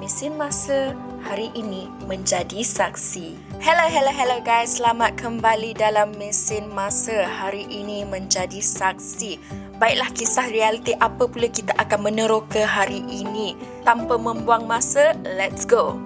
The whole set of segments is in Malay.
mesin masa hari ini menjadi saksi. Hello, hello, hello guys. Selamat kembali dalam mesin masa hari ini menjadi saksi. Baiklah kisah realiti apa pula kita akan meneroka hari ini. Tanpa membuang masa, let's go.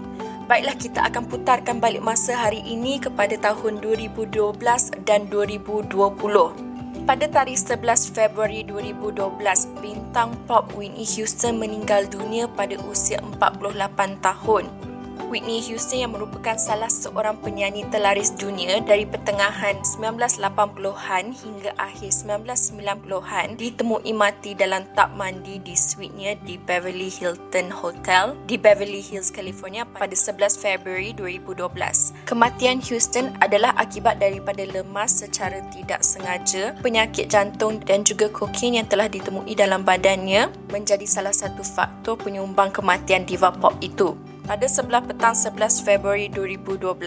Baiklah kita akan putarkan balik masa hari ini kepada tahun 2012 dan 2020. Pada tarikh 11 Februari 2012, bintang pop Whitney Houston meninggal dunia pada usia 48 tahun. Whitney Houston yang merupakan salah seorang penyanyi telaris dunia dari pertengahan 1980-an hingga akhir 1990-an ditemui mati dalam tak mandi di suitenya di Beverly Hilton Hotel di Beverly Hills, California pada 11 Februari 2012. Kematian Houston adalah akibat daripada lemas secara tidak sengaja, penyakit jantung dan juga kokain yang telah ditemui dalam badannya menjadi salah satu faktor penyumbang kematian diva pop itu. Pada sebelah petang 11 Februari 2012,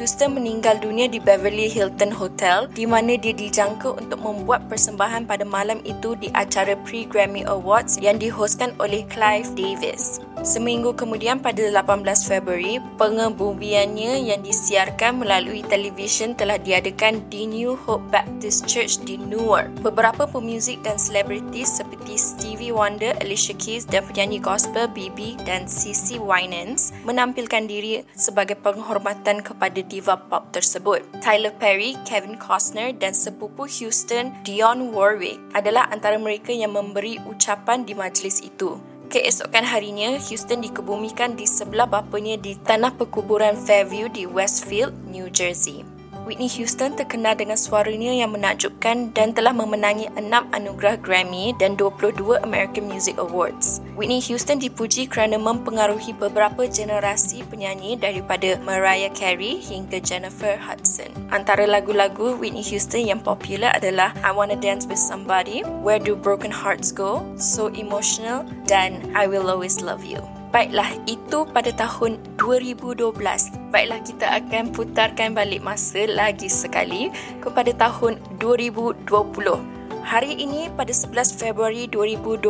Houston meninggal dunia di Beverly Hilton Hotel di mana dia dijangka untuk membuat persembahan pada malam itu di acara pre-Grammy Awards yang dihostkan oleh Clive Davis. Seminggu kemudian pada 18 Februari, pengebumiannya yang disiarkan melalui televisyen telah diadakan di New Hope Baptist Church di Newark. Beberapa pemuzik dan selebritis seperti Stevie Wonder, Alicia Keys dan penyanyi gospel BB dan CC Winans menampilkan diri sebagai penghormatan kepada diva pop tersebut. Tyler Perry, Kevin Costner dan sepupu Houston, Dionne Warwick adalah antara mereka yang memberi ucapan di majlis itu. Keesokan harinya, Houston dikebumikan di sebelah bapanya di tanah perkuburan Fairview di Westfield, New Jersey. Whitney Houston terkenal dengan suaranya yang menakjubkan dan telah memenangi 6 anugerah Grammy dan 22 American Music Awards. Whitney Houston dipuji kerana mempengaruhi beberapa generasi penyanyi daripada Mariah Carey hingga Jennifer Hudson. Antara lagu-lagu Whitney Houston yang popular adalah I Wanna Dance With Somebody, Where Do Broken Hearts Go, So Emotional dan I Will Always Love You. Baiklah, itu pada tahun 2012. Baiklah, kita akan putarkan balik masa lagi sekali kepada tahun 2020. Hari ini pada 11 Februari 2020,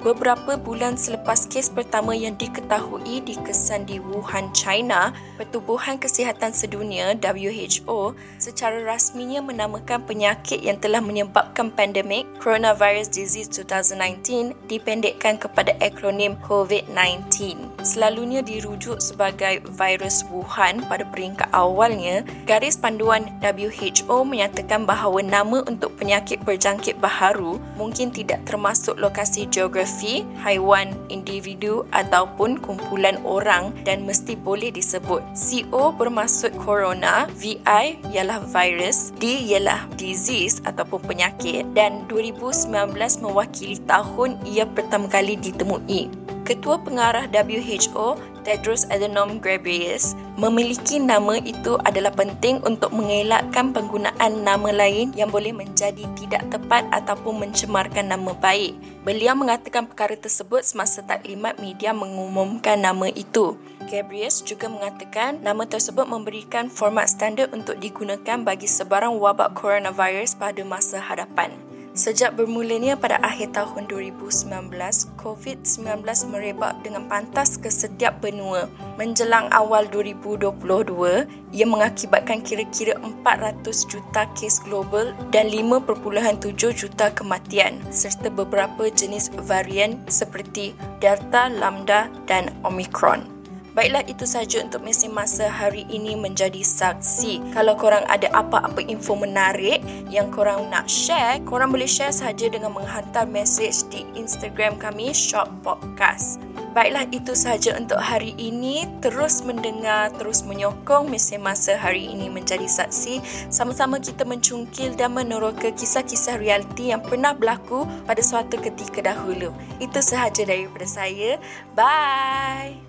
beberapa bulan selepas kes pertama yang diketahui dikesan di Wuhan, China, Pertubuhan Kesihatan Sedunia WHO secara rasminya menamakan penyakit yang telah menyebabkan pandemik Coronavirus Disease 2019 dipendekkan kepada akronim COVID-19. Selalunya dirujuk sebagai virus Wuhan pada peringkat awalnya, garis panduan WHO menyatakan bahawa nama untuk penyakit berjangkit penyakit baharu mungkin tidak termasuk lokasi geografi, haiwan, individu ataupun kumpulan orang dan mesti boleh disebut. CO bermaksud corona, VI ialah virus, D ialah disease ataupun penyakit dan 2019 mewakili tahun ia pertama kali ditemui. Ketua Pengarah WHO, Tedros Adhanom Ghebreyesus, memiliki nama itu adalah penting untuk mengelakkan penggunaan nama lain yang boleh menjadi tidak tepat ataupun mencemarkan nama baik. Beliau mengatakan perkara tersebut semasa taklimat media mengumumkan nama itu. Ghebreyesus juga mengatakan nama tersebut memberikan format standard untuk digunakan bagi sebarang wabak coronavirus pada masa hadapan. Sejak bermulanya pada akhir tahun 2019, COVID-19 merebak dengan pantas ke setiap benua. Menjelang awal 2022, ia mengakibatkan kira-kira 400 juta kes global dan 5.7 juta kematian serta beberapa jenis varian seperti Delta, Lambda dan Omicron. Baiklah itu saja untuk mesin masa hari ini menjadi saksi. Kalau korang ada apa-apa info menarik yang korang nak share, korang boleh share saja dengan menghantar message di Instagram kami Shop Podcast. Baiklah itu saja untuk hari ini. Terus mendengar, terus menyokong mesin masa hari ini menjadi saksi. Sama-sama kita mencungkil dan meneroka kisah-kisah realiti yang pernah berlaku pada suatu ketika dahulu. Itu sahaja daripada saya. Bye.